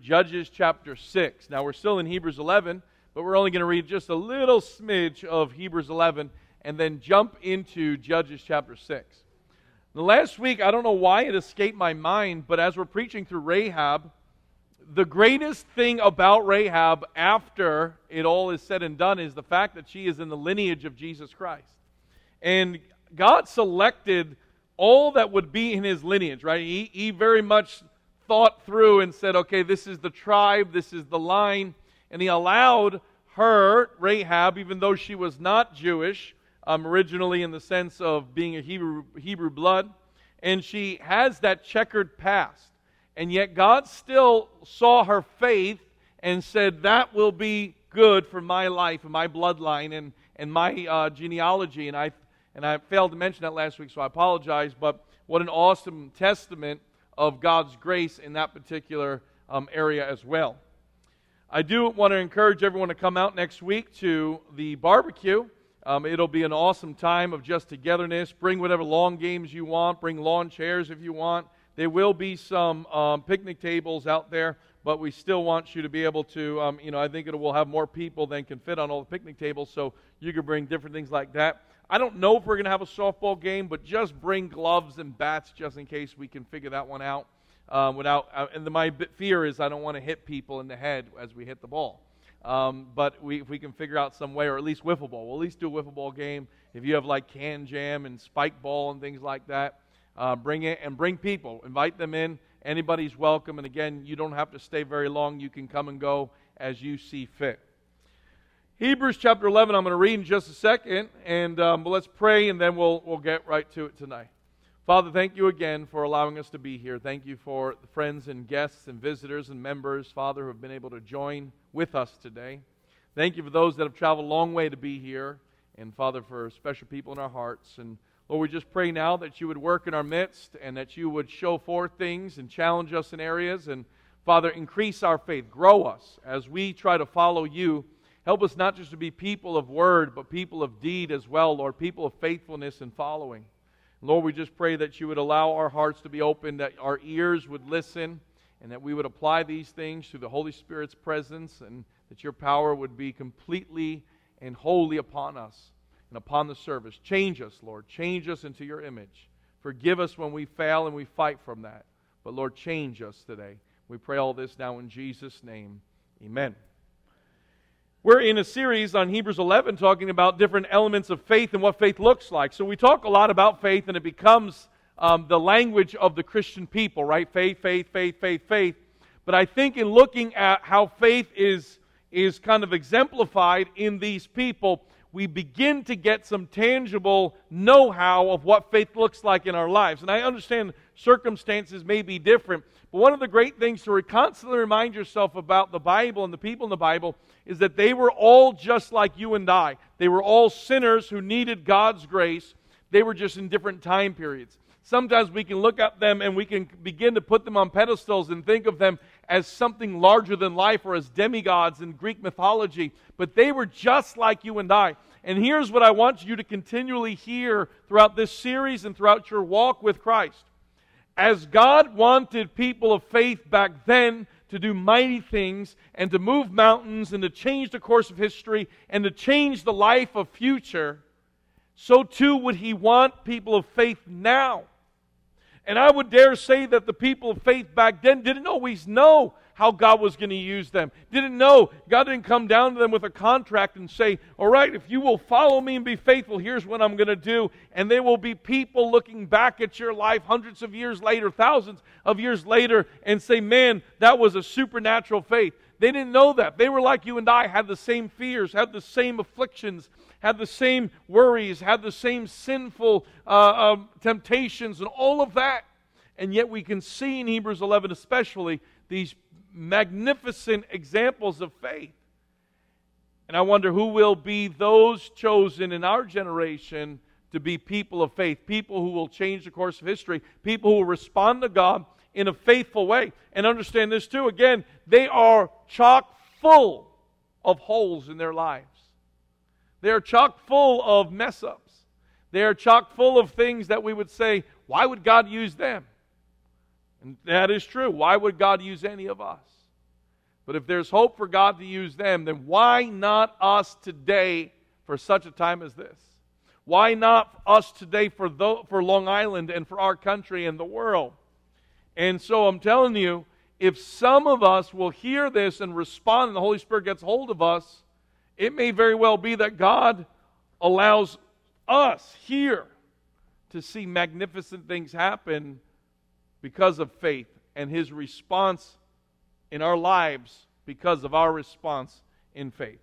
Judges chapter 6. Now, we're still in Hebrews 11, but we're only going to read just a little smidge of Hebrews 11 and then jump into Judges chapter 6. The last week, I don't know why it escaped my mind, but as we're preaching through Rahab, the greatest thing about Rahab after it all is said and done is the fact that she is in the lineage of Jesus Christ. And God selected all that would be in his lineage, right? He, he very much thought through and said, okay, this is the tribe, this is the line. And he allowed her, Rahab, even though she was not Jewish, um, originally in the sense of being a Hebrew, Hebrew blood, and she has that checkered past. And yet God still saw her faith and said, That will be good for my life and my bloodline and, and my uh, genealogy. And I, and I failed to mention that last week, so I apologize. But what an awesome testament of God's grace in that particular um, area as well. I do want to encourage everyone to come out next week to the barbecue. Um, it'll be an awesome time of just togetherness. Bring whatever long games you want, bring lawn chairs if you want. There will be some um, picnic tables out there, but we still want you to be able to, um, you know, I think it will have more people than can fit on all the picnic tables, so you can bring different things like that. I don't know if we're going to have a softball game, but just bring gloves and bats just in case we can figure that one out. Um, without, uh, and the, my fear is I don't want to hit people in the head as we hit the ball. Um, but we, if we can figure out some way, or at least wiffle ball, we'll at least do a wiffle ball game. If you have like KanJam and spike ball and things like that, uh, bring it and bring people. Invite them in. Anybody's welcome. And again, you don't have to stay very long. You can come and go as you see fit. Hebrews chapter 11, I'm going to read in just a second. And um, let's pray and then we'll, we'll get right to it tonight. Father, thank you again for allowing us to be here. Thank you for the friends and guests and visitors and members, Father, who have been able to join with us today. Thank you for those that have traveled a long way to be here. And Father, for special people in our hearts. And Lord, we just pray now that you would work in our midst and that you would show forth things and challenge us in areas. And Father, increase our faith, grow us as we try to follow you. Help us not just to be people of word, but people of deed as well, Lord, people of faithfulness and following. Lord, we just pray that you would allow our hearts to be open, that our ears would listen, and that we would apply these things through the Holy Spirit's presence, and that your power would be completely and wholly upon us and upon the service. Change us, Lord. Change us into your image. Forgive us when we fail and we fight from that. But Lord, change us today. We pray all this now in Jesus' name. Amen. We're in a series on Hebrews 11 talking about different elements of faith and what faith looks like. So we talk a lot about faith and it becomes um, the language of the Christian people, right? Faith, faith, faith, faith, faith. But I think in looking at how faith is, is kind of exemplified in these people, we begin to get some tangible know how of what faith looks like in our lives. And I understand circumstances may be different, but one of the great things to constantly remind yourself about the Bible and the people in the Bible is that they were all just like you and I. They were all sinners who needed God's grace, they were just in different time periods. Sometimes we can look at them and we can begin to put them on pedestals and think of them as something larger than life or as demigods in Greek mythology, but they were just like you and I. And here's what I want you to continually hear throughout this series and throughout your walk with Christ. As God wanted people of faith back then to do mighty things and to move mountains and to change the course of history and to change the life of future, so too would He want people of faith now. And I would dare say that the people of faith back then didn't always know how God was going to use them. Didn't know. God didn't come down to them with a contract and say, All right, if you will follow me and be faithful, here's what I'm going to do. And there will be people looking back at your life hundreds of years later, thousands of years later, and say, Man, that was a supernatural faith. They didn't know that. They were like you and I, had the same fears, had the same afflictions, had the same worries, had the same sinful uh, um, temptations, and all of that. And yet we can see in Hebrews 11, especially, these magnificent examples of faith. And I wonder who will be those chosen in our generation to be people of faith, people who will change the course of history, people who will respond to God in a faithful way. And understand this too again, they are chock full of holes in their lives. They are chock full of mess ups. They are chock full of things that we would say, why would God use them? And that is true. Why would God use any of us? But if there's hope for God to use them, then why not us today for such a time as this? Why not us today for, the, for Long Island and for our country and the world? And so I'm telling you, if some of us will hear this and respond and the Holy Spirit gets hold of us, it may very well be that God allows us here to see magnificent things happen because of faith and His response in our lives because of our response in faith.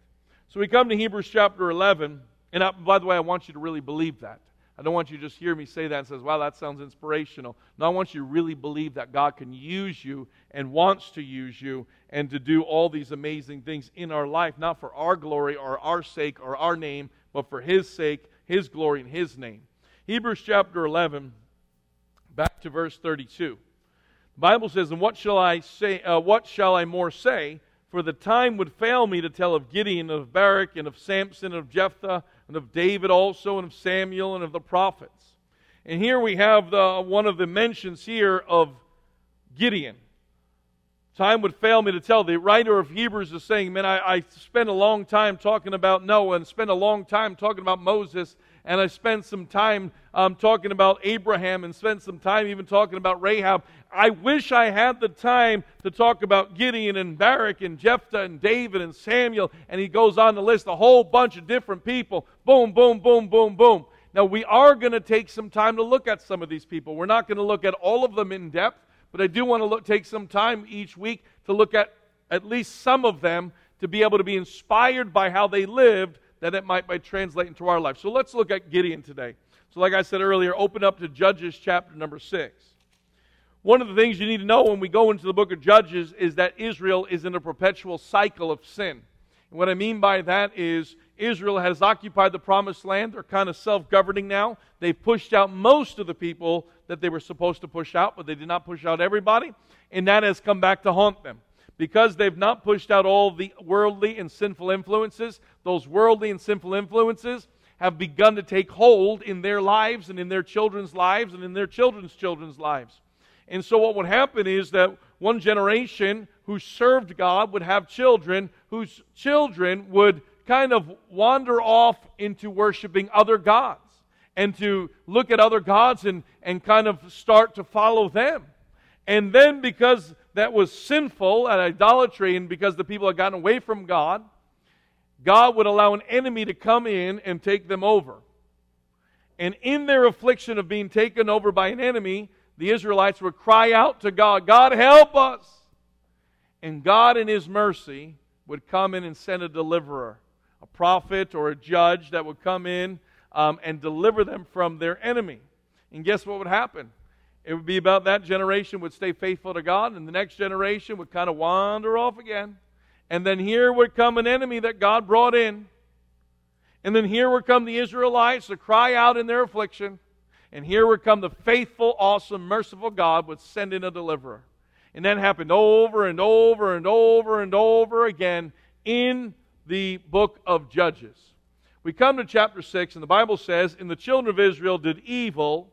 So we come to Hebrews chapter 11. And I, by the way, I want you to really believe that. I don't want you to just hear me say that and says, wow, that sounds inspirational. No, I want you to really believe that God can use you and wants to use you and to do all these amazing things in our life, not for our glory or our sake or our name, but for His sake, His glory, and His name. Hebrews chapter 11, back to verse 32. The Bible says, And what shall I say? Uh, what shall I more say? For the time would fail me to tell of Gideon, and of Barak, and of Samson, and of Jephthah and of David also, and of Samuel, and of the prophets. And here we have the, one of the mentions here of Gideon. Time would fail me to tell. The writer of Hebrews is saying, Man, I, I spent a long time talking about Noah and spent a long time talking about Moses and I spent some time um, talking about Abraham and spent some time even talking about Rahab. I wish I had the time to talk about Gideon and Barak and Jephthah and David and Samuel. And he goes on to list a whole bunch of different people. Boom, boom, boom, boom, boom. Now, we are going to take some time to look at some of these people. We're not going to look at all of them in depth, but I do want to look, take some time each week to look at at least some of them to be able to be inspired by how they lived that it might, might translate into our life. So let's look at Gideon today. So, like I said earlier, open up to Judges chapter number 6. One of the things you need to know when we go into the book of Judges is that Israel is in a perpetual cycle of sin. And what I mean by that is Israel has occupied the promised land. They're kind of self governing now. They've pushed out most of the people that they were supposed to push out, but they did not push out everybody. And that has come back to haunt them because they've not pushed out all the worldly and sinful influences, those worldly and sinful influences have begun to take hold in their lives and in their children's lives and in their children's children's lives. And so, what would happen is that one generation who served God would have children whose children would kind of wander off into worshiping other gods and to look at other gods and, and kind of start to follow them. And then, because that was sinful and idolatry, and because the people had gotten away from God, God would allow an enemy to come in and take them over. And in their affliction of being taken over by an enemy, the Israelites would cry out to God, God, help us! And God, in His mercy, would come in and send a deliverer, a prophet or a judge that would come in um, and deliver them from their enemy. And guess what would happen? It would be about that generation would stay faithful to God, and the next generation would kind of wander off again. And then here would come an enemy that God brought in. And then here would come the Israelites to cry out in their affliction. And here would come the faithful, awesome, merciful God would send in a deliverer. And that happened over and over and over and over again in the book of Judges. We come to chapter 6, and the Bible says, And the children of Israel did evil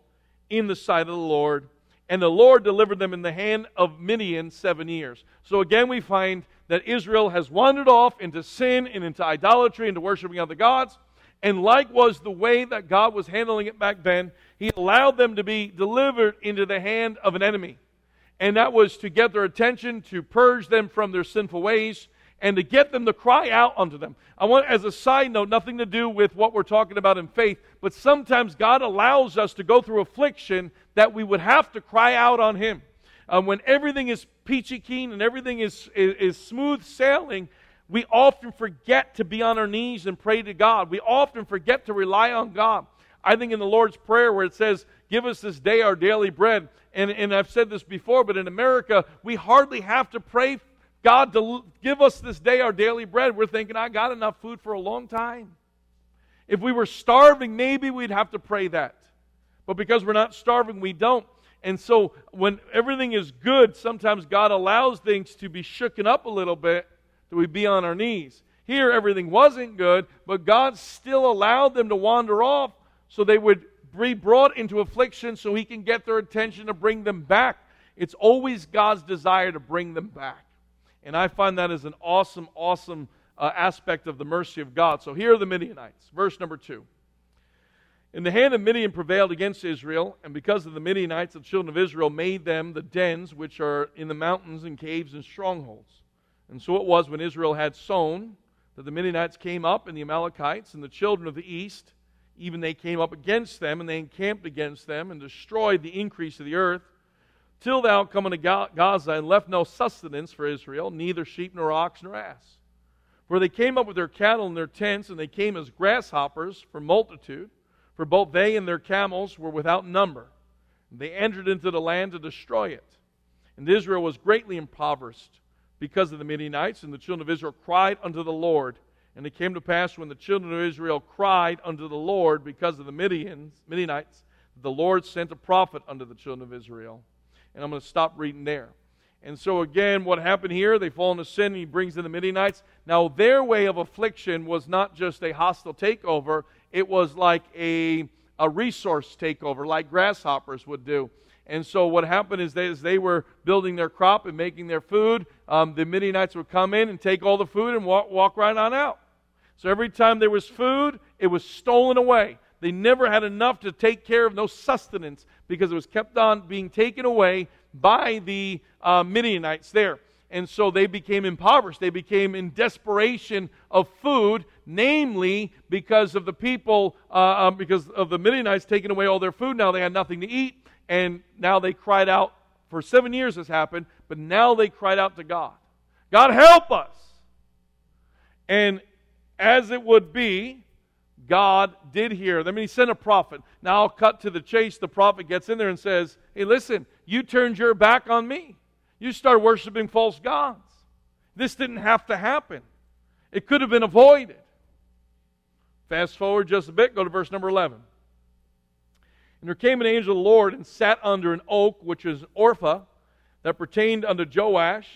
in the sight of the Lord. And the Lord delivered them in the hand of Midian seven years. So again, we find that Israel has wandered off into sin and into idolatry, and into worshiping other gods. And like was the way that God was handling it back then, He allowed them to be delivered into the hand of an enemy. And that was to get their attention, to purge them from their sinful ways, and to get them to cry out unto them. I want, as a side note, nothing to do with what we're talking about in faith, but sometimes God allows us to go through affliction that we would have to cry out on Him. Um, when everything is peachy keen and everything is, is, is smooth sailing, we often forget to be on our knees and pray to God. We often forget to rely on God. I think in the Lord's Prayer, where it says, Give us this day our daily bread, and, and I've said this before, but in America, we hardly have to pray God, to give us this day our daily bread, we're thinking, I got enough food for a long time. If we were starving, maybe we'd have to pray that. But because we're not starving, we don't. And so when everything is good, sometimes God allows things to be shooken up a little bit that we be on our knees. Here, everything wasn't good, but God still allowed them to wander off so they would be brought into affliction so He can get their attention to bring them back. It's always God's desire to bring them back. And I find that as an awesome, awesome uh, aspect of the mercy of God. So here are the Midianites. Verse number two. And the hand of Midian prevailed against Israel, and because of the Midianites, the children of Israel made them the dens which are in the mountains and caves and strongholds. And so it was when Israel had sown that the Midianites came up, and the Amalekites, and the children of the east, even they came up against them, and they encamped against them, and destroyed the increase of the earth, till thou come unto Gaza, and left no sustenance for Israel, neither sheep nor ox nor ass. For they came up with their cattle and their tents, and they came as grasshoppers for multitude for both they and their camels were without number. They entered into the land to destroy it. And Israel was greatly impoverished because of the Midianites, and the children of Israel cried unto the Lord. And it came to pass when the children of Israel cried unto the Lord because of the Midianites, the Lord sent a prophet unto the children of Israel. And I'm going to stop reading there. And so, again, what happened here? They fall into sin, and he brings in the Midianites. Now, their way of affliction was not just a hostile takeover, it was like a, a resource takeover, like grasshoppers would do. And so what happened is they, as they were building their crop and making their food, um, the Midianites would come in and take all the food and walk, walk right on out. So every time there was food, it was stolen away. They never had enough to take care of no sustenance because it was kept on being taken away by the uh, Midianites there. And so they became impoverished. They became in desperation of food, namely because of the people, uh, um, because of the Midianites taking away all their food. Now they had nothing to eat. And now they cried out. For seven years has happened, but now they cried out to God God, help us. And as it would be, God did hear them. And he sent a prophet. Now I'll cut to the chase. The prophet gets in there and says, Hey, listen, you turned your back on me. You started worshiping false gods. This didn't have to happen, it could have been avoided. Fast forward just a bit, go to verse number 11. And there came an angel of the Lord and sat under an oak, which is Ophrah, that pertained unto Joash,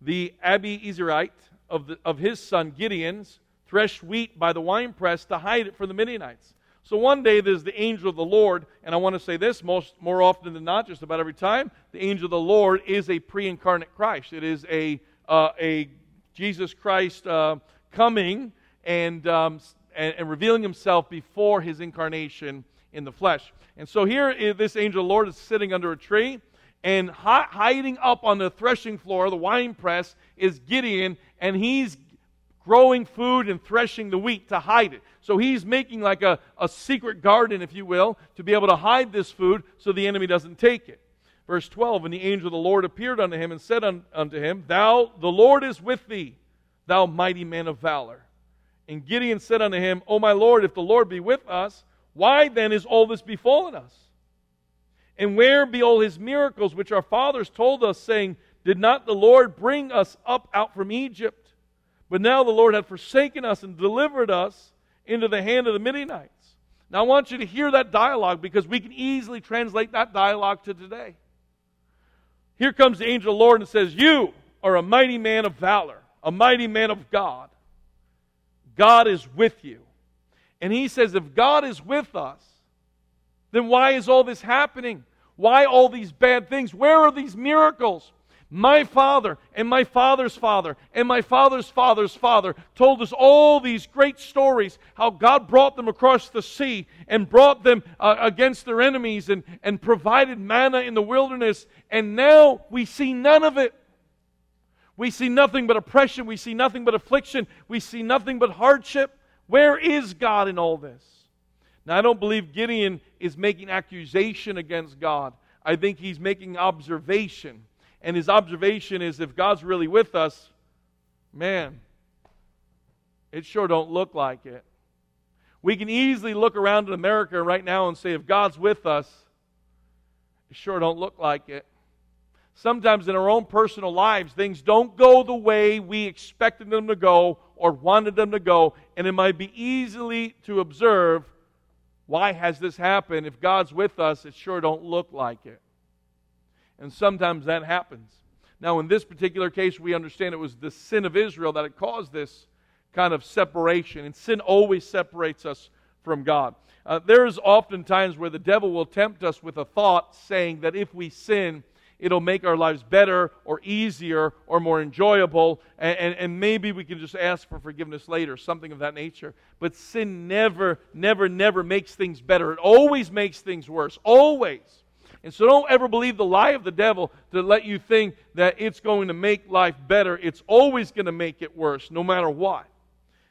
the Abiezrite of, the, of his son Gideon's, threshed wheat by the winepress to hide it from the Midianites. So one day there's the angel of the Lord, and I want to say this most more often than not, just about every time, the angel of the Lord is a pre-incarnate Christ. It is a uh, a Jesus Christ uh, coming and, um, and, and revealing Himself before His incarnation in the flesh. And so here, this angel of the Lord is sitting under a tree, and hi- hiding up on the threshing floor, the wine press, is Gideon, and he's growing food and threshing the wheat to hide it. So he's making like a, a secret garden, if you will, to be able to hide this food so the enemy doesn't take it. Verse 12 And the angel of the Lord appeared unto him and said unto him, Thou, the Lord is with thee, thou mighty man of valor. And Gideon said unto him, O my Lord, if the Lord be with us, why then is all this befallen us? And where be all his miracles which our fathers told us, saying, Did not the Lord bring us up out from Egypt? But now the Lord hath forsaken us and delivered us into the hand of the Midianites. Now I want you to hear that dialogue because we can easily translate that dialogue to today. Here comes the angel of the Lord and says, You are a mighty man of valor, a mighty man of God. God is with you. And he says, If God is with us, then why is all this happening? Why all these bad things? Where are these miracles? My father and my father's father and my father's father's father told us all these great stories how God brought them across the sea and brought them uh, against their enemies and, and provided manna in the wilderness. And now we see none of it. We see nothing but oppression. We see nothing but affliction. We see nothing but hardship. Where is God in all this? Now, I don't believe Gideon is making accusation against God. I think he's making observation and his observation is if God's really with us, man, it sure don't look like it. We can easily look around at America right now and say, if God's with us, it sure don't look like it. Sometimes in our own personal lives, things don't go the way we expected them to go or wanted them to go, and it might be easily to observe why has this happened? If God's with us, it sure don't look like it. And sometimes that happens. Now, in this particular case, we understand it was the sin of Israel that had caused this kind of separation. And sin always separates us from God. Uh, there is often times where the devil will tempt us with a thought saying that if we sin, it'll make our lives better or easier or more enjoyable, and, and, and, maybe we can just ask for forgiveness later, something of that nature. But sin never, never, never makes things better. It always makes things worse. Always. And so don't ever believe the lie of the devil to let you think that it's going to make life better. It's always going to make it worse, no matter what.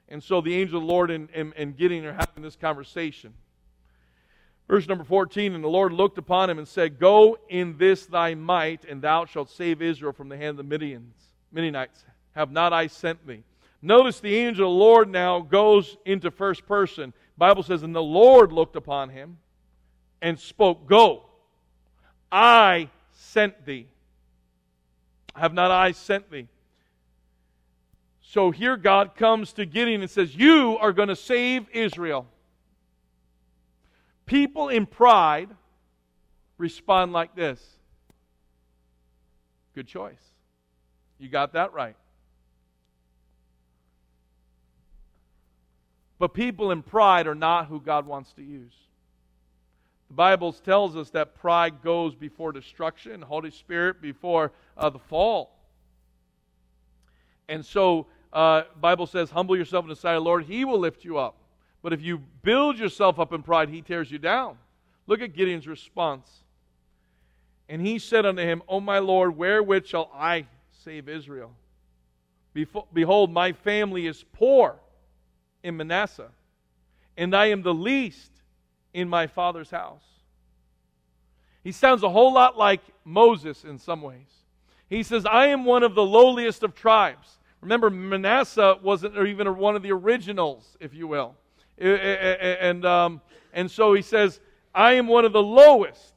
And so the angel of the Lord and, and, and Gideon are having this conversation. Verse number 14 And the Lord looked upon him and said, Go in this thy might, and thou shalt save Israel from the hand of the Midianites. Have not I sent thee? Notice the angel of the Lord now goes into first person. Bible says, And the Lord looked upon him and spoke, Go, I sent thee. Have not I sent thee? So here God comes to Gideon and says, You are going to save Israel. People in pride respond like this Good choice. You got that right. But people in pride are not who God wants to use. The Bible tells us that pride goes before destruction, Holy Spirit before uh, the fall. And so, uh, Bible says, humble yourself in the sight of the Lord, He will lift you up. But if you build yourself up in pride, he tears you down. Look at Gideon's response. And he said unto him, O my Lord, wherewith shall I save Israel? Behold, my family is poor in Manasseh, and I am the least in my father's house. He sounds a whole lot like Moses in some ways. He says, I am one of the lowliest of tribes. Remember, Manasseh wasn't even one of the originals, if you will. And, um, and so he says, I am one of the lowest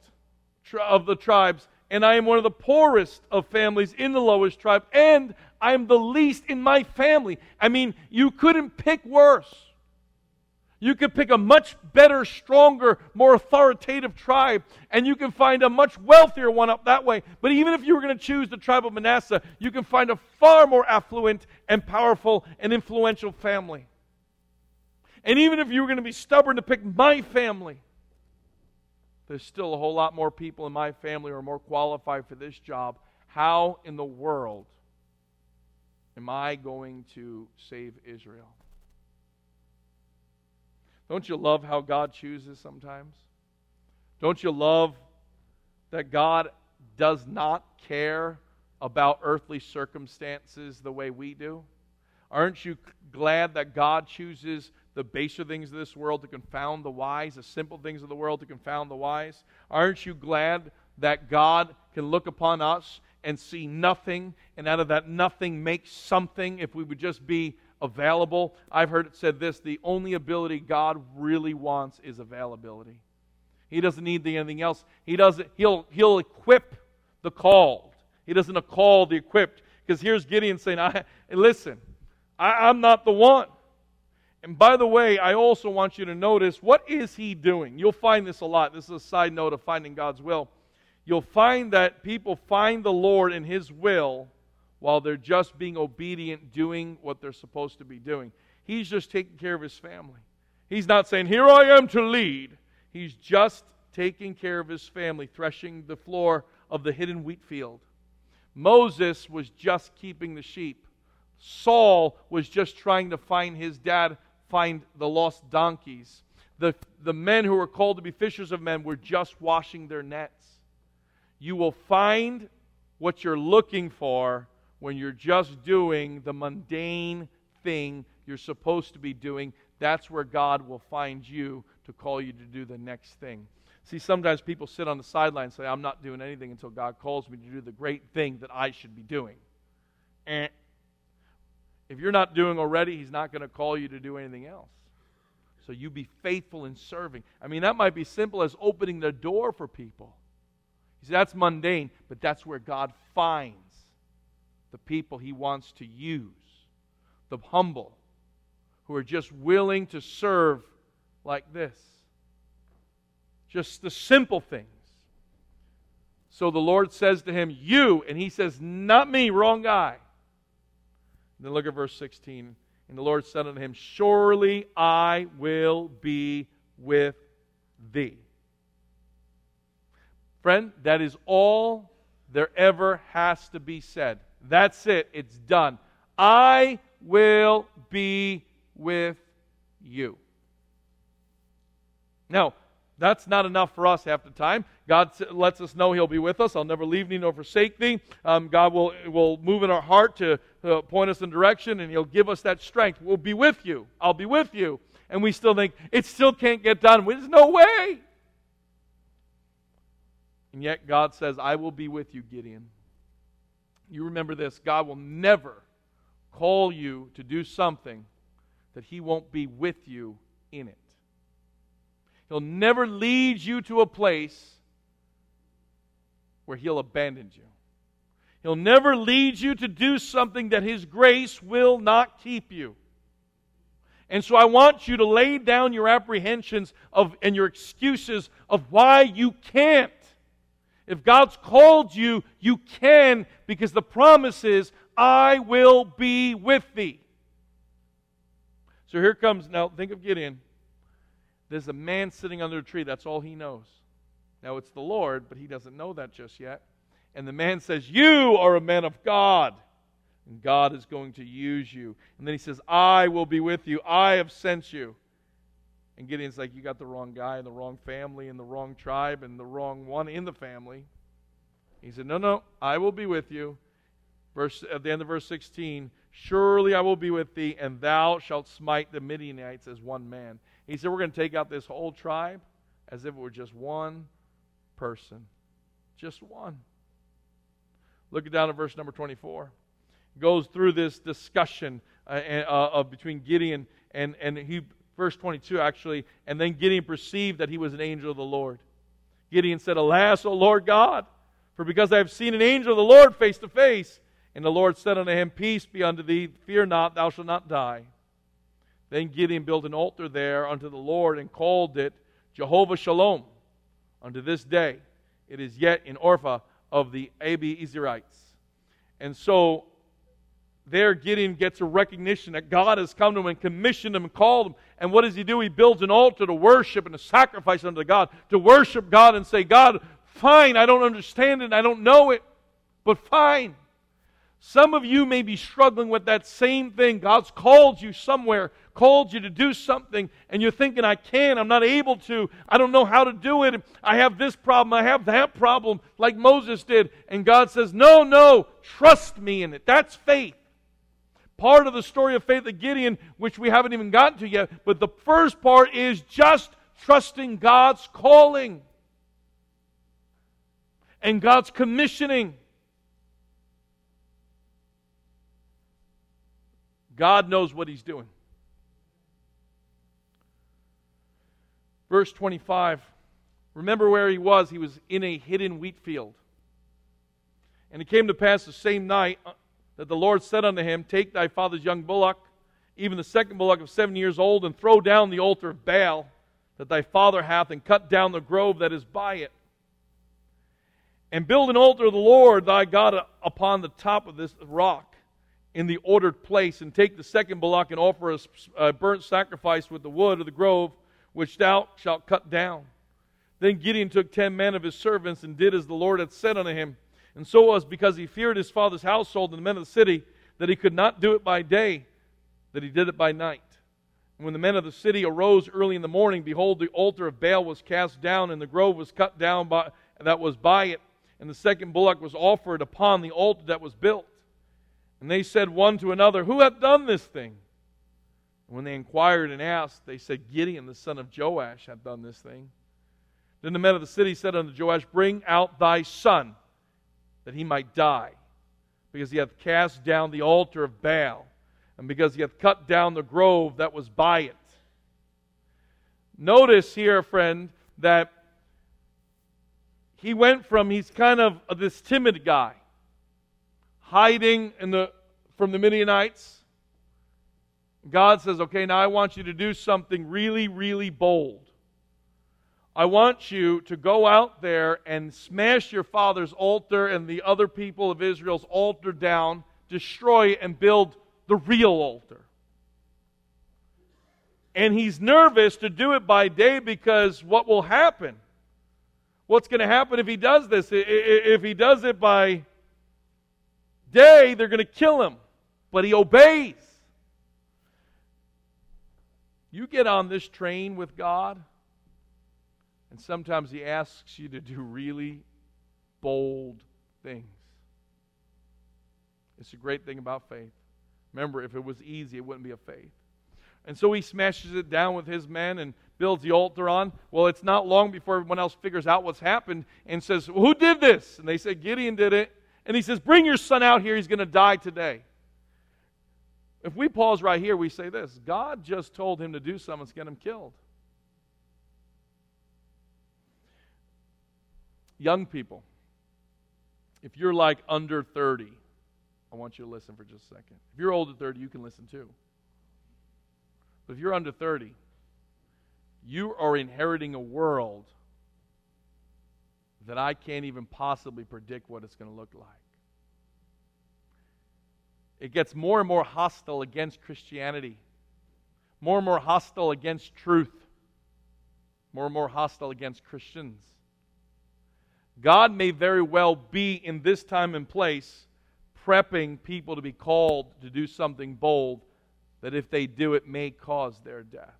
of the tribes, and I am one of the poorest of families in the lowest tribe, and I am the least in my family. I mean, you couldn't pick worse. You could pick a much better, stronger, more authoritative tribe, and you can find a much wealthier one up that way. But even if you were going to choose the tribe of Manasseh, you can find a far more affluent and powerful and influential family. And even if you were going to be stubborn to pick my family, there's still a whole lot more people in my family who are more qualified for this job. How in the world am I going to save Israel? Don't you love how God chooses sometimes? Don't you love that God does not care about earthly circumstances the way we do? Aren't you glad that God chooses the baser things of this world to confound the wise, the simple things of the world to confound the wise? Aren't you glad that God can look upon us and see nothing, and out of that nothing make something if we would just be available? I've heard it said this the only ability God really wants is availability. He doesn't need anything else. He doesn't, he'll, he'll equip the called. He doesn't call the equipped. Because here's Gideon saying, I, listen, I, I'm not the one. And by the way, I also want you to notice what is he doing? You'll find this a lot. This is a side note of finding God's will. You'll find that people find the Lord in his will while they're just being obedient, doing what they're supposed to be doing. He's just taking care of his family. He's not saying, Here I am to lead. He's just taking care of his family, threshing the floor of the hidden wheat field. Moses was just keeping the sheep. Saul was just trying to find his dad find the lost donkeys. The, the men who were called to be fishers of men were just washing their nets. You will find what you're looking for when you're just doing the mundane thing you're supposed to be doing. That's where God will find you to call you to do the next thing. See, sometimes people sit on the sideline and say, I'm not doing anything until God calls me to do the great thing that I should be doing. And if you're not doing already, He's not going to call you to do anything else. So you be faithful in serving. I mean, that might be simple as opening the door for people. You see, that's mundane, but that's where God finds the people He wants to use the humble who are just willing to serve like this. Just the simple things. So the Lord says to him, You, and he says, Not me, wrong guy. Then look at verse 16. And the Lord said unto him, Surely I will be with thee. Friend, that is all there ever has to be said. That's it, it's done. I will be with you. Now, that's not enough for us half the time. God lets us know He'll be with us. I'll never leave thee nor forsake thee. Um, God will, will move in our heart to uh, point us in direction, and He'll give us that strength. We'll be with you. I'll be with you. And we still think, it still can't get done. There's no way. And yet God says, I will be with you, Gideon. You remember this God will never call you to do something that He won't be with you in it. He'll never lead you to a place where He'll abandon you. He'll never lead you to do something that His grace will not keep you. And so I want you to lay down your apprehensions of, and your excuses of why you can't. If God's called you, you can because the promise is, I will be with thee. So here comes, now think of Gideon. There's a man sitting under a tree. That's all he knows. Now it's the Lord, but he doesn't know that just yet. And the man says, You are a man of God, and God is going to use you. And then he says, I will be with you. I have sent you. And Gideon's like, You got the wrong guy and the wrong family and the wrong tribe and the wrong one in the family. He said, No, no, I will be with you. Verse at the end of verse 16, surely I will be with thee, and thou shalt smite the Midianites as one man. He said, We're going to take out this whole tribe as if it were just one person. Just one. Look down at verse number 24. It goes through this discussion uh, uh, between Gideon and, and he verse 22 actually, and then Gideon perceived that he was an angel of the Lord. Gideon said, Alas, O Lord God, for because I have seen an angel of the Lord face to face. And the Lord said unto him, Peace be unto thee, fear not, thou shalt not die. Then Gideon built an altar there unto the Lord and called it Jehovah Shalom. Unto this day, it is yet in Ophrah of the Abiezrites. And so there Gideon gets a recognition that God has come to him and commissioned him and called him. And what does he do? He builds an altar to worship and to sacrifice unto God, to worship God and say, God, fine, I don't understand it, I don't know it, but fine. Some of you may be struggling with that same thing. God's called you somewhere, called you to do something, and you're thinking, I can't, I'm not able to, I don't know how to do it. I have this problem, I have that problem, like Moses did. And God says, No, no, trust me in it. That's faith part of the story of faith of Gideon, which we haven't even gotten to yet. But the first part is just trusting God's calling and God's commissioning. God knows what He's doing. Verse 25. Remember where he was. He was in a hidden wheat field. And it came to pass the same night that the Lord said unto him, Take thy father's young bullock, even the second bullock of seven years old, and throw down the altar of Baal that thy father hath, and cut down the grove that is by it. And build an altar of the Lord thy God upon the top of this rock in the ordered place, and take the second bullock and offer a burnt sacrifice with the wood of the grove which thou shalt cut down. Then Gideon took ten men of his servants and did as the Lord had said unto him. And so was because he feared his father's household and the men of the city that he could not do it by day, that he did it by night. And when the men of the city arose early in the morning, behold, the altar of Baal was cast down, and the grove was cut down by, that was by it, and the second bullock was offered upon the altar that was built. And they said one to another, Who hath done this thing? And when they inquired and asked, they said, Gideon, the son of Joash, hath done this thing. Then the men of the city said unto Joash, Bring out thy son that he might die, because he hath cast down the altar of Baal, and because he hath cut down the grove that was by it. Notice here, friend, that he went from, he's kind of this timid guy, hiding in the, from the Midianites. God says, okay, now I want you to do something really, really bold. I want you to go out there and smash your father's altar and the other people of Israel's altar down, destroy and build the real altar. And he's nervous to do it by day because what will happen? what's going to happen if he does this. If he does it by day, they're going to kill him. But he obeys. You get on this train with God, and sometimes he asks you to do really bold things. It's a great thing about faith. Remember, if it was easy, it wouldn't be a faith. And so he smashes it down with his men and builds the altar on. Well, it's not long before everyone else figures out what's happened and says, well, Who did this? And they say, Gideon did it. And he says, Bring your son out here. He's going to die today. If we pause right here, we say this God just told him to do something to get him killed. Young people, if you're like under 30, I want you to listen for just a second. If you're older than 30, you can listen too. But if you're under 30, you are inheriting a world that I can't even possibly predict what it's going to look like. It gets more and more hostile against Christianity, more and more hostile against truth, more and more hostile against Christians. God may very well be in this time and place prepping people to be called to do something bold that if they do it may cause their death.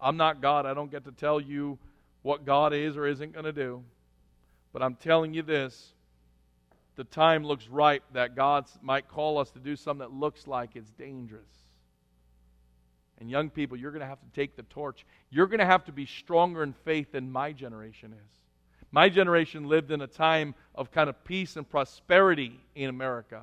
I'm not God. I don't get to tell you what God is or isn't going to do. But I'm telling you this the time looks ripe that God might call us to do something that looks like it's dangerous. And young people, you're going to have to take the torch. You're going to have to be stronger in faith than my generation is. My generation lived in a time of kind of peace and prosperity in America.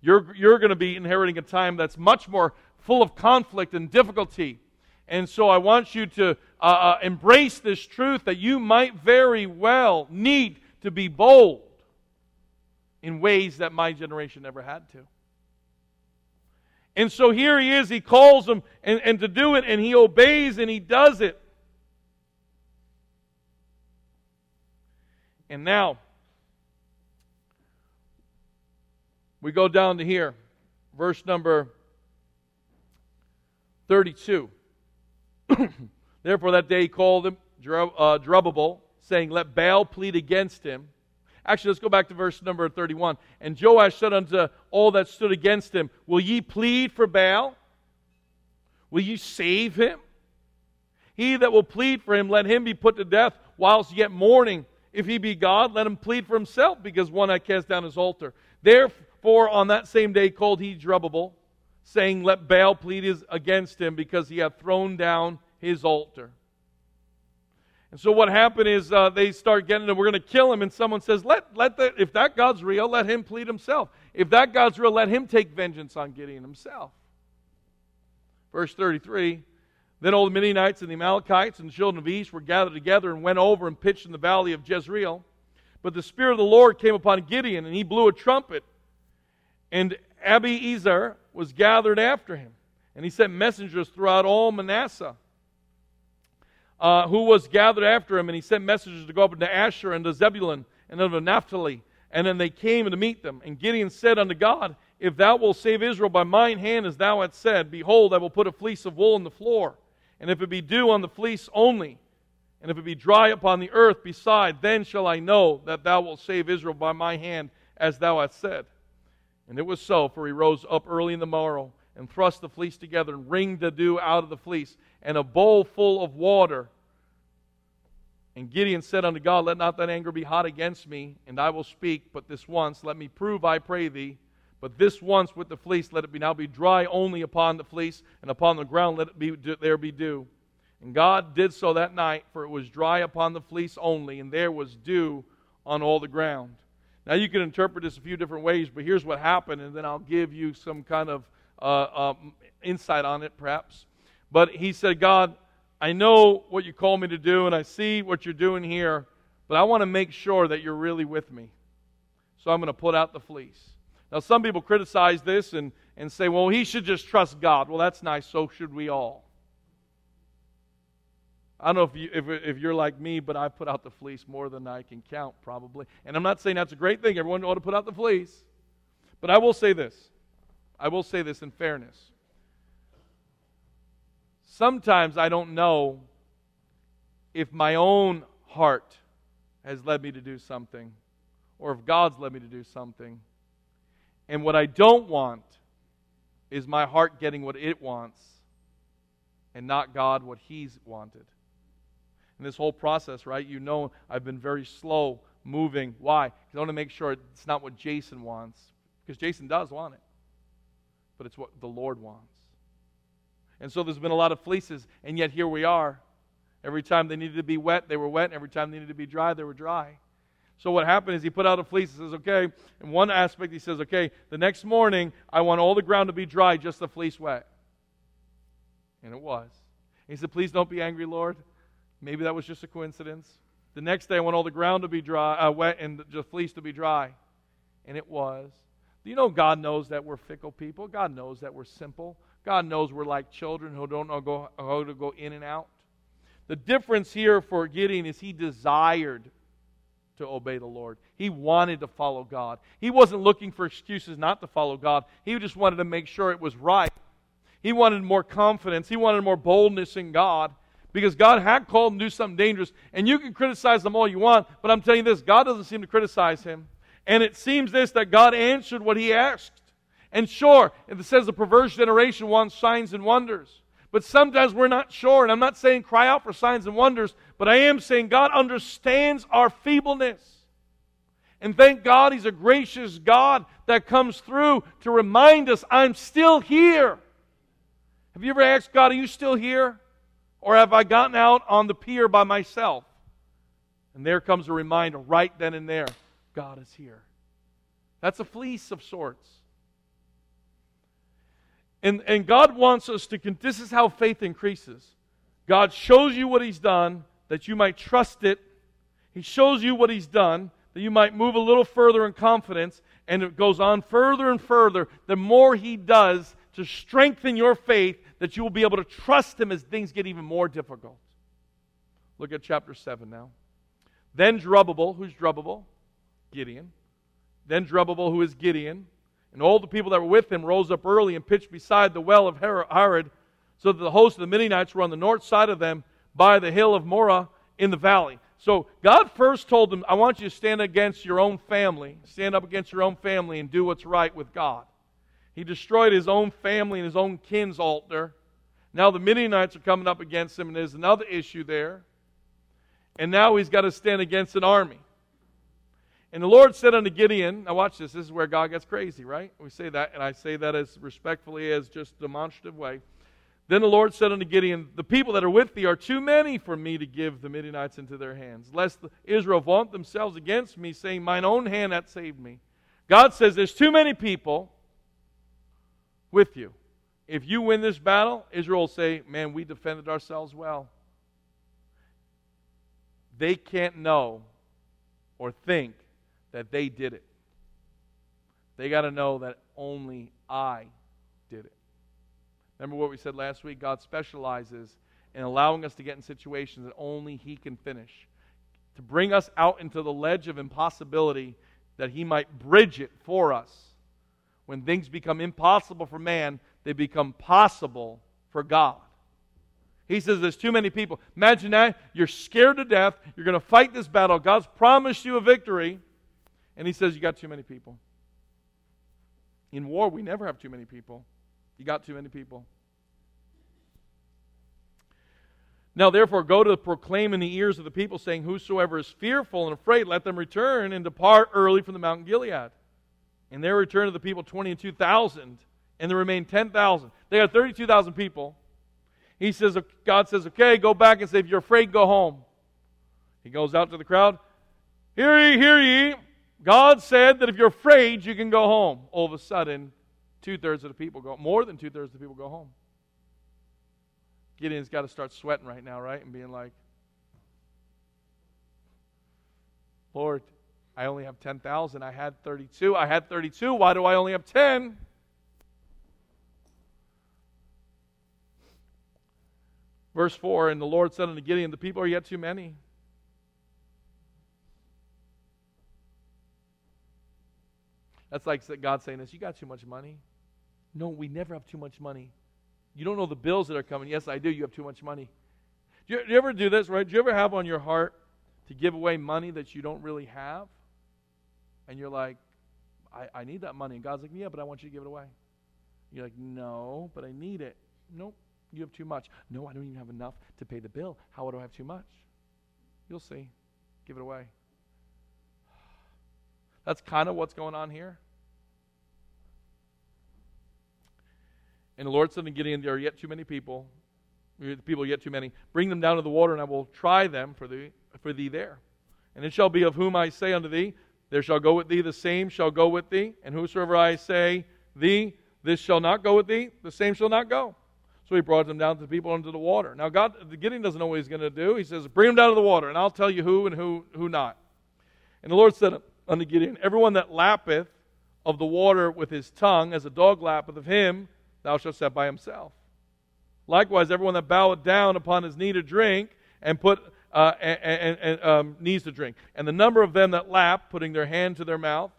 You're, you're going to be inheriting a time that's much more full of conflict and difficulty. And so I want you to uh, uh, embrace this truth that you might very well need to be bold in ways that my generation never had to. And so here he is, he calls them and, and to do it, and he obeys and he does it. And now, we go down to here, verse number 32. Therefore, that day he called him uh, Jerubbaal, saying, Let Baal plead against him. Actually, let's go back to verse number 31. And Joash said unto all that stood against him, Will ye plead for Baal? Will ye save him? He that will plead for him, let him be put to death whilst yet mourning. If he be God, let him plead for himself, because one I cast down his altar. Therefore, on that same day called he Jerubbaal, saying, Let Baal plead against him, because he hath thrown down his altar. And so what happened is uh, they start getting we're going to kill him, and someone says, let, let the, if that God's real, let him plead himself. If that God's real, let him take vengeance on Gideon himself. Verse 33 Then all the Midianites and the Amalekites and the children of East were gathered together and went over and pitched in the valley of Jezreel. But the Spirit of the Lord came upon Gideon, and he blew a trumpet, and Abiezer was gathered after him. And he sent messengers throughout all Manasseh uh, who was gathered after him, and he sent messengers to go up into Asher and to Zebulun and unto Naphtali. And then they came to meet them. And Gideon said unto God, If thou wilt save Israel by mine hand, as thou hast said, behold, I will put a fleece of wool on the floor. And if it be dew on the fleece only, and if it be dry upon the earth beside, then shall I know that thou wilt save Israel by my hand, as thou hast said. And it was so, for he rose up early in the morrow, and thrust the fleece together, and wringed the dew out of the fleece, and a bowl full of water. And Gideon said unto God, Let not thine anger be hot against me, and I will speak, but this once, let me prove, I pray thee. But this once with the fleece, let it be now be dry only upon the fleece, and upon the ground let it be there be dew. And God did so that night, for it was dry upon the fleece only, and there was dew on all the ground. Now you can interpret this a few different ways, but here's what happened, and then I'll give you some kind of uh, um, insight on it, perhaps. But he said, God, I know what you call me to do, and I see what you're doing here, but I want to make sure that you're really with me. So I'm going to put out the fleece. Now, some people criticize this and, and say, well, he should just trust God. Well, that's nice. So should we all. I don't know if, you, if, if you're like me, but I put out the fleece more than I can count, probably. And I'm not saying that's a great thing. Everyone ought to put out the fleece. But I will say this. I will say this in fairness. Sometimes I don't know if my own heart has led me to do something, or if God's led me to do something. And what I don't want is my heart getting what it wants and not God what He's wanted. In this whole process, right, you know I've been very slow moving. Why? Because I want to make sure it's not what Jason wants. Because Jason does want it, but it's what the Lord wants. And so there's been a lot of fleeces, and yet here we are. Every time they needed to be wet, they were wet. Every time they needed to be dry, they were dry. So what happened is he put out a fleece and says, okay, in one aspect he says, okay, the next morning I want all the ground to be dry, just the fleece wet. And it was. He said, please don't be angry, Lord. Maybe that was just a coincidence. The next day I want all the ground to be dry, uh, wet and the fleece to be dry. And it was. Do you know God knows that we're fickle people? God knows that we're simple. God knows we're like children who don't know go, how to go in and out. The difference here for Gideon is he desired to obey the Lord. He wanted to follow God. He wasn't looking for excuses not to follow God. He just wanted to make sure it was right. He wanted more confidence. He wanted more boldness in God because God had called him to do something dangerous. And you can criticize them all you want, but I'm telling you this God doesn't seem to criticize him. And it seems this that God answered what he asked. And sure, it says the perverse generation wants signs and wonders. But sometimes we're not sure. And I'm not saying cry out for signs and wonders, but I am saying God understands our feebleness. And thank God He's a gracious God that comes through to remind us, I'm still here. Have you ever asked God, Are you still here? Or have I gotten out on the pier by myself? And there comes a reminder right then and there God is here. That's a fleece of sorts. And, and God wants us to, this is how faith increases. God shows you what He's done that you might trust it. He shows you what He's done that you might move a little further in confidence. And it goes on further and further. The more He does to strengthen your faith, that you will be able to trust Him as things get even more difficult. Look at chapter 7 now. Then Zerubbabel, who's Zerubbabel? Gideon. Then Zerubbabel, who is Gideon, and all the people that were with him rose up early and pitched beside the well of Harod, so that the host of the Midianites were on the north side of them by the hill of Moreh in the valley. So God first told them, I want you to stand against your own family, stand up against your own family and do what's right with God. He destroyed his own family and his own kin's altar. Now the Midianites are coming up against him, and there's another issue there. And now he's got to stand against an army. And the Lord said unto Gideon, now watch this, this is where God gets crazy, right? We say that, and I say that as respectfully as just demonstrative way. Then the Lord said unto Gideon, The people that are with thee are too many for me to give the Midianites into their hands, lest Israel vaunt themselves against me, saying, Mine own hand hath saved me. God says, There's too many people with you. If you win this battle, Israel will say, Man, we defended ourselves well. They can't know or think that they did it. They got to know that only I did it. Remember what we said last week? God specializes in allowing us to get in situations that only He can finish. To bring us out into the ledge of impossibility that He might bridge it for us. When things become impossible for man, they become possible for God. He says there's too many people. Imagine that. You're scared to death. You're going to fight this battle. God's promised you a victory. And he says, You got too many people. In war, we never have too many people. You got too many people. Now, therefore, go to proclaim in the ears of the people, saying, Whosoever is fearful and afraid, let them return and depart early from the mountain Gilead. And there returned to the people 22,000, and there remained 10,000. They had 32,000 people. He says, God says, Okay, go back and say, If you're afraid, go home. He goes out to the crowd. Hear ye, hear ye. God said that if you're afraid, you can go home. All of a sudden, two thirds of the people go, more than two thirds of the people go home. Gideon's got to start sweating right now, right? And being like, Lord, I only have 10,000. I had 32. I had 32. Why do I only have 10? Verse 4 And the Lord said unto Gideon, The people are yet too many. That's like God saying this, you got too much money. No, we never have too much money. You don't know the bills that are coming. Yes, I do. You have too much money. Do you, do you ever do this, right? Do you ever have on your heart to give away money that you don't really have? And you're like, I, I need that money. And God's like, Yeah, but I want you to give it away. You're like, No, but I need it. Nope, you have too much. No, I don't even have enough to pay the bill. How do I have too much? You'll see. Give it away. That's kind of what's going on here. And the Lord said to Gideon, There are yet too many people. The people are yet too many. Bring them down to the water, and I will try them for thee, for thee there. And it shall be of whom I say unto thee, There shall go with thee, the same shall go with thee. And whosoever I say thee, this shall not go with thee, the same shall not go. So he brought them down to the people into the water. Now, God, Gideon doesn't know what he's going to do. He says, Bring them down to the water, and I'll tell you who and who, who not. And the Lord said unto Gideon, Everyone that lappeth of the water with his tongue, as a dog lappeth of him, thou shalt set by himself. Likewise, everyone that boweth down upon his knee to drink, and put uh, and, and, um, knees to drink. And the number of them that lapped, putting their hand to their mouth,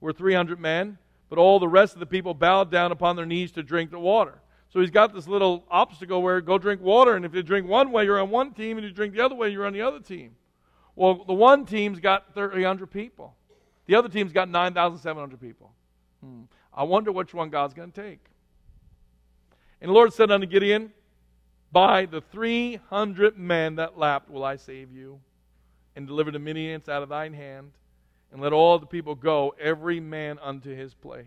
were three hundred men. But all the rest of the people bowed down upon their knees to drink the water. So he's got this little obstacle where go drink water, and if you drink one way, you're on one team, and you drink the other way, you're on the other team. Well, the one team's got 300 people. The other team's got 9,700 people. Hmm. I wonder which one God's going to take. And the Lord said unto Gideon, By the 300 men that lapped will I save you, and deliver the Midianites out of thine hand, and let all the people go, every man unto his place.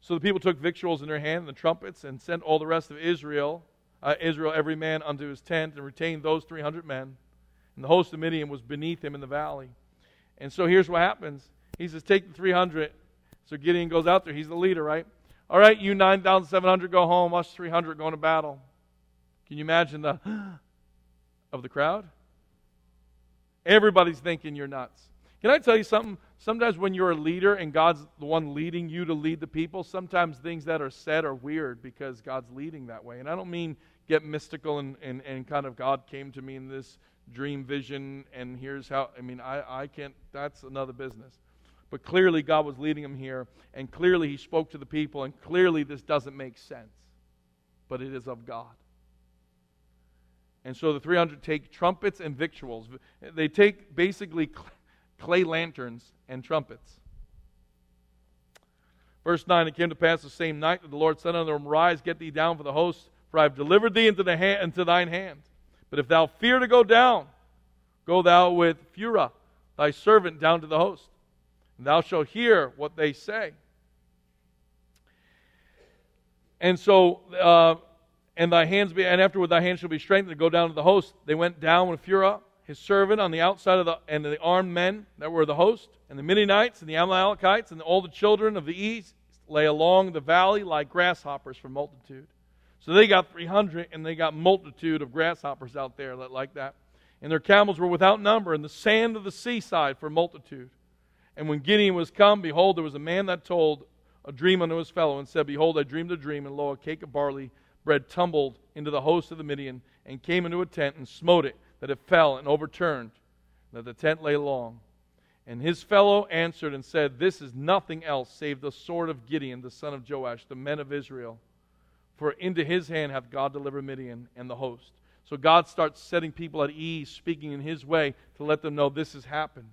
So the people took victuals in their hand and the trumpets and sent all the rest of Israel, uh, Israel every man unto his tent, and retained those 300 men. And the host of Midian was beneath him in the valley. And so here's what happens. He says, Take the 300. So Gideon goes out there. He's the leader, right? All right, you 9,700 go home. Us 300 going to battle. Can you imagine the of the crowd? Everybody's thinking you're nuts. Can I tell you something? Sometimes when you're a leader and God's the one leading you to lead the people, sometimes things that are said are weird because God's leading that way. And I don't mean get mystical and, and, and kind of God came to me in this dream vision and here's how. I mean, I, I can't, that's another business. But clearly God was leading him here, and clearly he spoke to the people, and clearly this doesn't make sense. But it is of God. And so the 300 take trumpets and victuals. They take basically clay lanterns, and trumpets. Verse 9 It came to pass the same night that the Lord said unto them, Rise, get thee down for the host, for I have delivered thee into, the hand, into thine hand. But if thou fear to go down, go thou with Phurah, thy servant, down to the host, thou shalt hear what they say. And so, uh, and thy hands be, and afterward thy hands shall be strengthened to go down to the host. They went down with Phurah his servant on the outside of the and the armed men that were the host, and the Midianites and the Amalekites and all the children of the east lay along the valley like grasshoppers for multitude. So they got 300 and they got multitude of grasshoppers out there like that. And their camels were without number, and the sand of the seaside for multitude. And when Gideon was come, behold, there was a man that told a dream unto his fellow, and said, Behold, I dreamed a dream, and lo, a cake of barley bread tumbled into the host of the Midian, and came into a tent, and smote it, that it fell and overturned, that the tent lay long. And his fellow answered and said, This is nothing else save the sword of Gideon, the son of Joash, the men of Israel. For into his hand hath God delivered Midian and the host. So God starts setting people at ease, speaking in his way to let them know this has happened.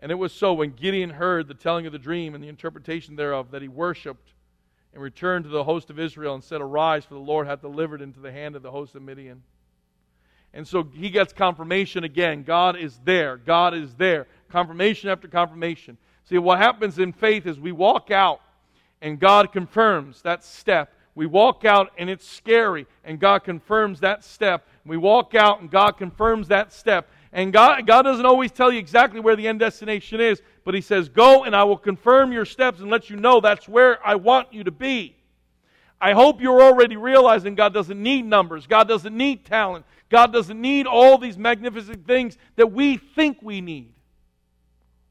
And it was so when Gideon heard the telling of the dream and the interpretation thereof that he worshipped and returned to the host of Israel and said, Arise, for the Lord hath delivered into the hand of the host of Midian. And so he gets confirmation again. God is there. God is there. Confirmation after confirmation. See, what happens in faith is we walk out and God confirms that step. We walk out and it's scary and God confirms that step. We walk out and God confirms that step. And God, God doesn't always tell you exactly where the end destination is, but He says, Go and I will confirm your steps and let you know that's where I want you to be. I hope you're already realizing God doesn't need numbers, God doesn't need talent, God doesn't need all these magnificent things that we think we need.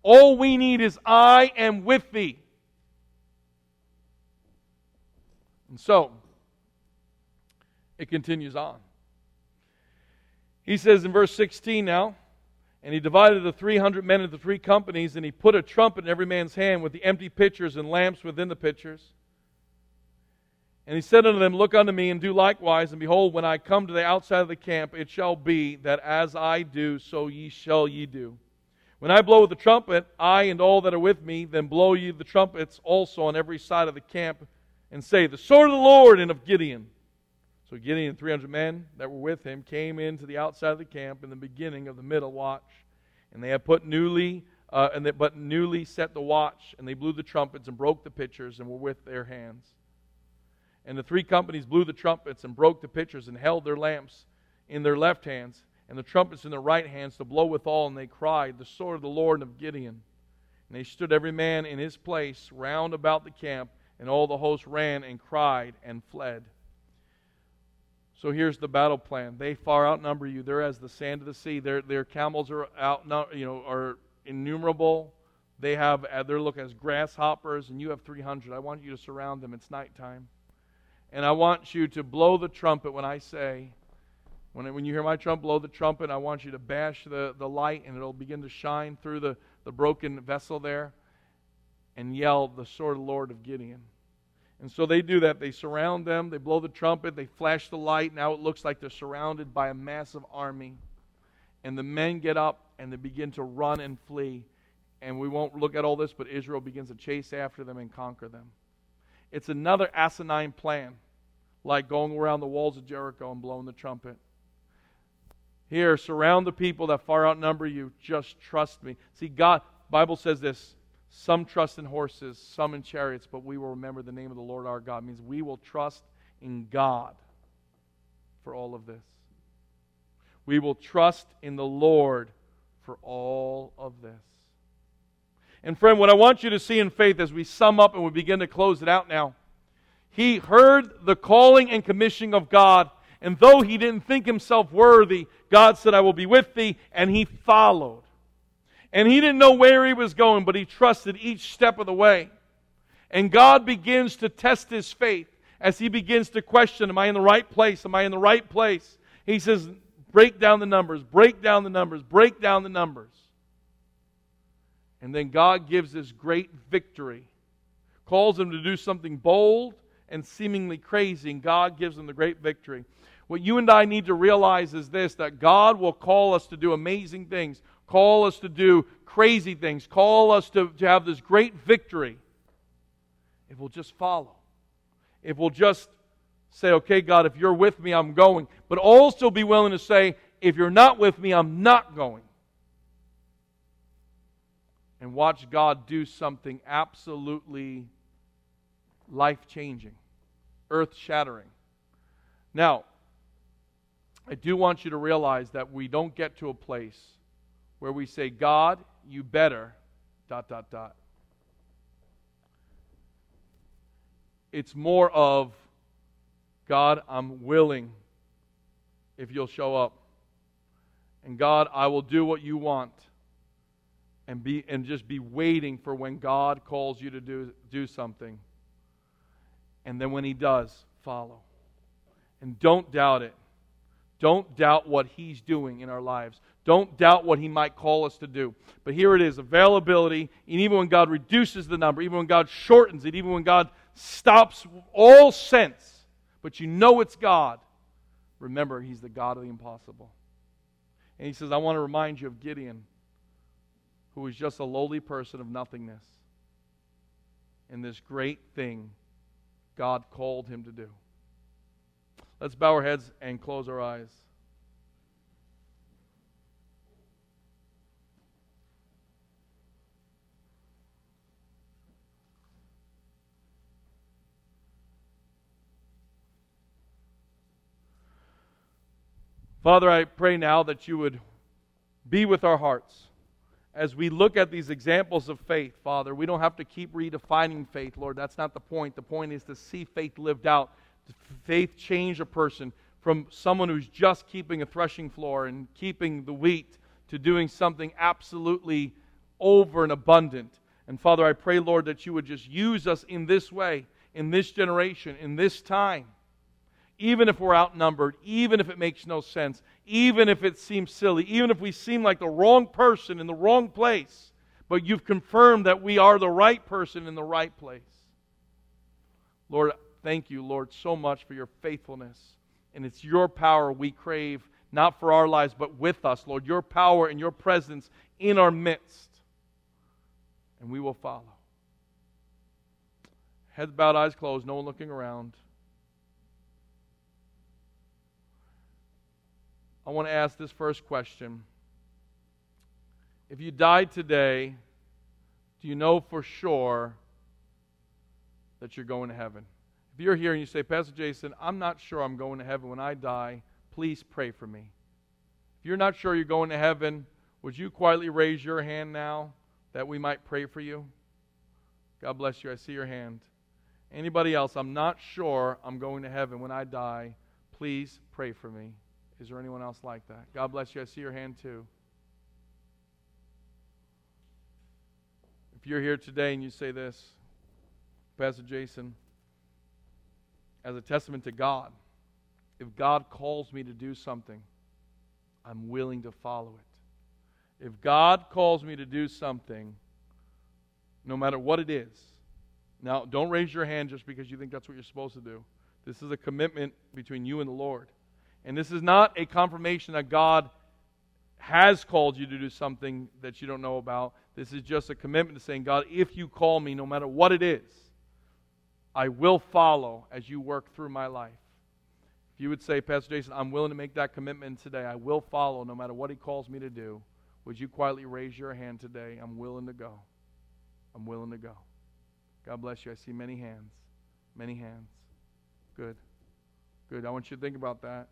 All we need is I am with thee. And so, it continues on. He says in verse 16 now, and he divided the 300 men into three companies, and he put a trumpet in every man's hand with the empty pitchers and lamps within the pitchers. And he said unto them, Look unto me, and do likewise. And behold, when I come to the outside of the camp, it shall be that as I do, so ye shall ye do. When I blow with the trumpet, I and all that are with me, then blow ye the trumpets also on every side of the camp, and say, The sword of the Lord and of Gideon. So Gideon and 300 men that were with him came into the outside of the camp in the beginning of the middle watch. And they had put newly, uh, and they, but newly set the watch, and they blew the trumpets and broke the pitchers and were with their hands. And the three companies blew the trumpets and broke the pitchers and held their lamps in their left hands and the trumpets in their right hands to blow withal. And they cried, The sword of the Lord and of Gideon. And they stood every man in his place round about the camp, and all the host ran and cried and fled. So here's the battle plan. They far outnumber you. They're as the sand of the sea. Their, their camels are out, you know, are innumerable. They have uh, they look as grasshoppers, and you have 300. I want you to surround them. It's nighttime. And I want you to blow the trumpet when I say, when, when you hear my trumpet, blow the trumpet. I want you to bash the, the light, and it'll begin to shine through the, the broken vessel there, and yell, The sword of the Lord of Gideon. And so they do that. They surround them, they blow the trumpet, they flash the light. Now it looks like they're surrounded by a massive army. And the men get up and they begin to run and flee. And we won't look at all this, but Israel begins to chase after them and conquer them. It's another asinine plan, like going around the walls of Jericho and blowing the trumpet. Here, surround the people that far outnumber you. Just trust me. See, God, Bible says this. Some trust in horses, some in chariots, but we will remember the name of the Lord our God. It means we will trust in God for all of this. We will trust in the Lord for all of this. And friend, what I want you to see in faith as we sum up and we begin to close it out now, he heard the calling and commissioning of God, and though he didn't think himself worthy, God said, I will be with thee, and he followed. And he didn't know where he was going, but he trusted each step of the way. And God begins to test his faith as he begins to question, Am I in the right place? Am I in the right place? He says, Break down the numbers, break down the numbers, break down the numbers. And then God gives this great victory, calls him to do something bold and seemingly crazy, and God gives him the great victory. What you and I need to realize is this that God will call us to do amazing things, call us to do crazy things, call us to, to have this great victory if we'll just follow. If we'll just say, okay, God, if you're with me, I'm going. But also be willing to say, if you're not with me, I'm not going and watch God do something absolutely life changing, earth shattering. Now, I do want you to realize that we don't get to a place where we say, God, you better, dot, dot, dot. It's more of, God, I'm willing if you'll show up. And God, I will do what you want and be and just be waiting for when God calls you to do do something. And then when he does, follow. And don't doubt it. Don't doubt what he's doing in our lives. Don't doubt what he might call us to do. But here it is availability. And even when God reduces the number, even when God shortens it, even when God stops all sense, but you know it's God, remember, he's the God of the impossible. And he says, I want to remind you of Gideon who was just a lowly person of nothingness. And this great thing God called him to do. Let's bow our heads and close our eyes. Father, I pray now that you would be with our hearts as we look at these examples of faith, Father, we don't have to keep redefining faith, Lord. That's not the point. The point is to see faith lived out, faith change a person from someone who's just keeping a threshing floor and keeping the wheat to doing something absolutely over and abundant. And Father, I pray, Lord, that you would just use us in this way, in this generation, in this time even if we're outnumbered, even if it makes no sense, even if it seems silly, even if we seem like the wrong person in the wrong place, but you've confirmed that we are the right person in the right place. Lord, thank you, Lord, so much for your faithfulness. And it's your power we crave, not for our lives, but with us, Lord. Your power and your presence in our midst. And we will follow. Heads bowed, eyes closed, no one looking around. I want to ask this first question. If you died today, do you know for sure that you're going to heaven? If you're here and you say, Pastor Jason, I'm not sure I'm going to heaven when I die, please pray for me. If you're not sure you're going to heaven, would you quietly raise your hand now that we might pray for you? God bless you. I see your hand. Anybody else? I'm not sure I'm going to heaven when I die. Please pray for me. Is there anyone else like that? God bless you. I see your hand too. If you're here today and you say this, Pastor Jason, as a testament to God, if God calls me to do something, I'm willing to follow it. If God calls me to do something, no matter what it is, now don't raise your hand just because you think that's what you're supposed to do. This is a commitment between you and the Lord. And this is not a confirmation that God has called you to do something that you don't know about. This is just a commitment to saying, God, if you call me, no matter what it is, I will follow as you work through my life. If you would say, Pastor Jason, I'm willing to make that commitment today, I will follow no matter what he calls me to do, would you quietly raise your hand today? I'm willing to go. I'm willing to go. God bless you. I see many hands. Many hands. Good. Good. I want you to think about that.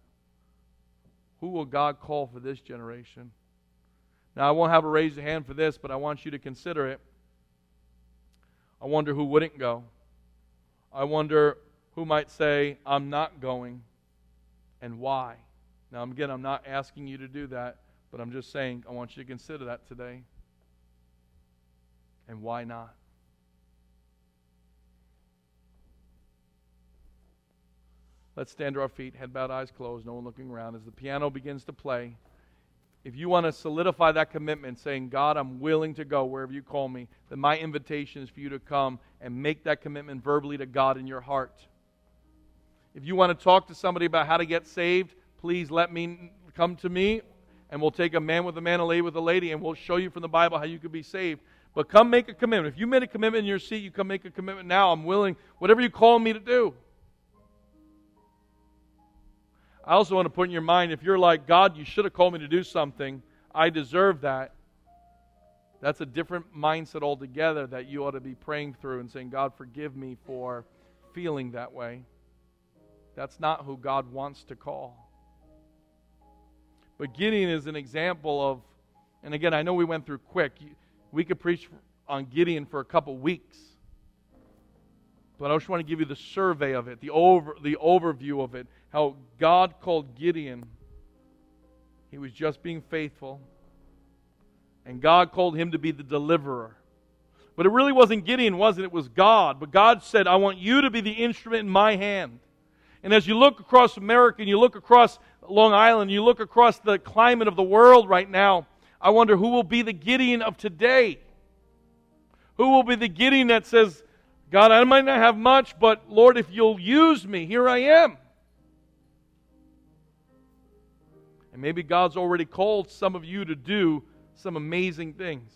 Who will God call for this generation? Now, I won't have a raised hand for this, but I want you to consider it. I wonder who wouldn't go. I wonder who might say, I'm not going, and why. Now, again, I'm not asking you to do that, but I'm just saying I want you to consider that today. And why not? Let's stand to our feet, head bowed, eyes closed, no one looking around. As the piano begins to play, if you want to solidify that commitment, saying, God, I'm willing to go wherever you call me, then my invitation is for you to come and make that commitment verbally to God in your heart. If you want to talk to somebody about how to get saved, please let me come to me and we'll take a man with a man, a lady with a lady, and we'll show you from the Bible how you could be saved. But come make a commitment. If you made a commitment in your seat, you come make a commitment now. I'm willing, whatever you call me to do. I also want to put in your mind if you're like, God, you should have called me to do something, I deserve that. That's a different mindset altogether that you ought to be praying through and saying, God, forgive me for feeling that way. That's not who God wants to call. But Gideon is an example of, and again, I know we went through quick. We could preach on Gideon for a couple weeks. But I just want to give you the survey of it, the, over, the overview of it, how God called Gideon. He was just being faithful. And God called him to be the deliverer. But it really wasn't Gideon, was it? It was God. But God said, I want you to be the instrument in my hand. And as you look across America and you look across Long Island, you look across the climate of the world right now, I wonder who will be the Gideon of today? Who will be the Gideon that says, God, I might not have much, but Lord, if you'll use me, here I am. And maybe God's already called some of you to do some amazing things.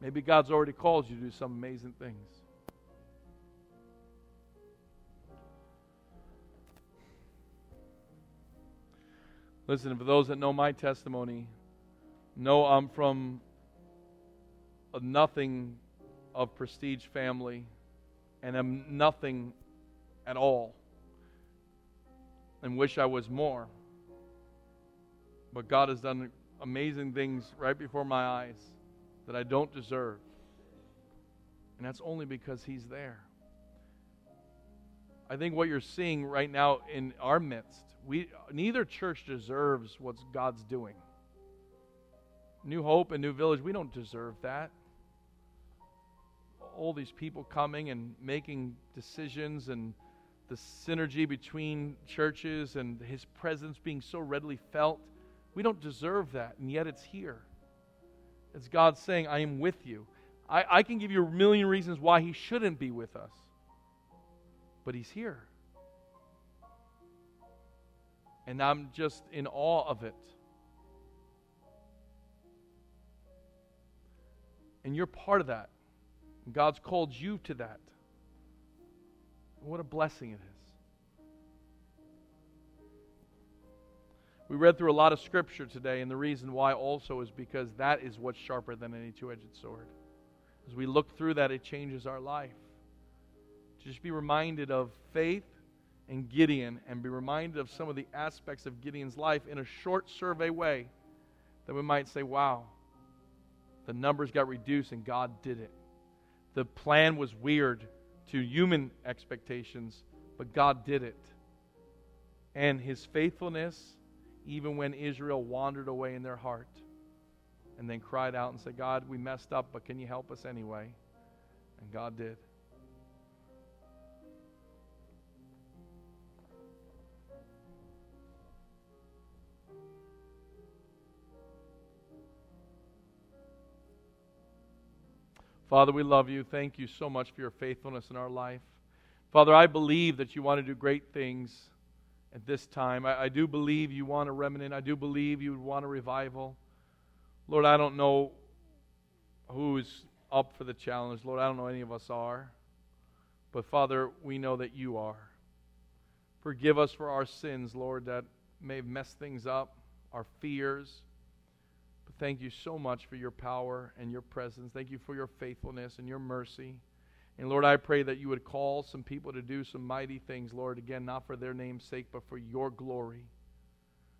Maybe God's already called you to do some amazing things. Listen, for those that know my testimony, know I'm from nothing of prestige family and am nothing at all and wish I was more. But God has done amazing things right before my eyes that I don't deserve. And that's only because He's there. I think what you're seeing right now in our midst we, neither church deserves what God's doing. New Hope and New Village, we don't deserve that. All these people coming and making decisions and the synergy between churches and his presence being so readily felt. We don't deserve that, and yet it's here. It's God saying, I am with you. I, I can give you a million reasons why He shouldn't be with us, but He's here. And I'm just in awe of it. And you're part of that. God's called you to that. What a blessing it is. We read through a lot of scripture today, and the reason why also is because that is what's sharper than any two edged sword. As we look through that, it changes our life. To just be reminded of faith and Gideon and be reminded of some of the aspects of Gideon's life in a short survey way that we might say, wow, the numbers got reduced and God did it. The plan was weird to human expectations, but God did it. And his faithfulness, even when Israel wandered away in their heart and then cried out and said, God, we messed up, but can you help us anyway? And God did. Father, we love you. Thank you so much for your faithfulness in our life. Father, I believe that you want to do great things at this time. I, I do believe you want a remnant. I do believe you want a revival. Lord, I don't know who's up for the challenge. Lord, I don't know any of us are. But Father, we know that you are. Forgive us for our sins, Lord, that may have messed things up, our fears thank you so much for your power and your presence. Thank you for your faithfulness and your mercy. And Lord, I pray that you would call some people to do some mighty things, Lord, again, not for their name's sake, but for your glory.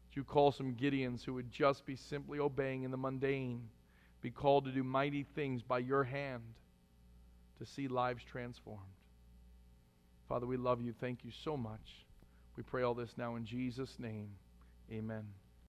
That you call some Gideons who would just be simply obeying in the mundane, be called to do mighty things by your hand to see lives transformed. Father, we love you. Thank you so much. We pray all this now in Jesus' name. Amen.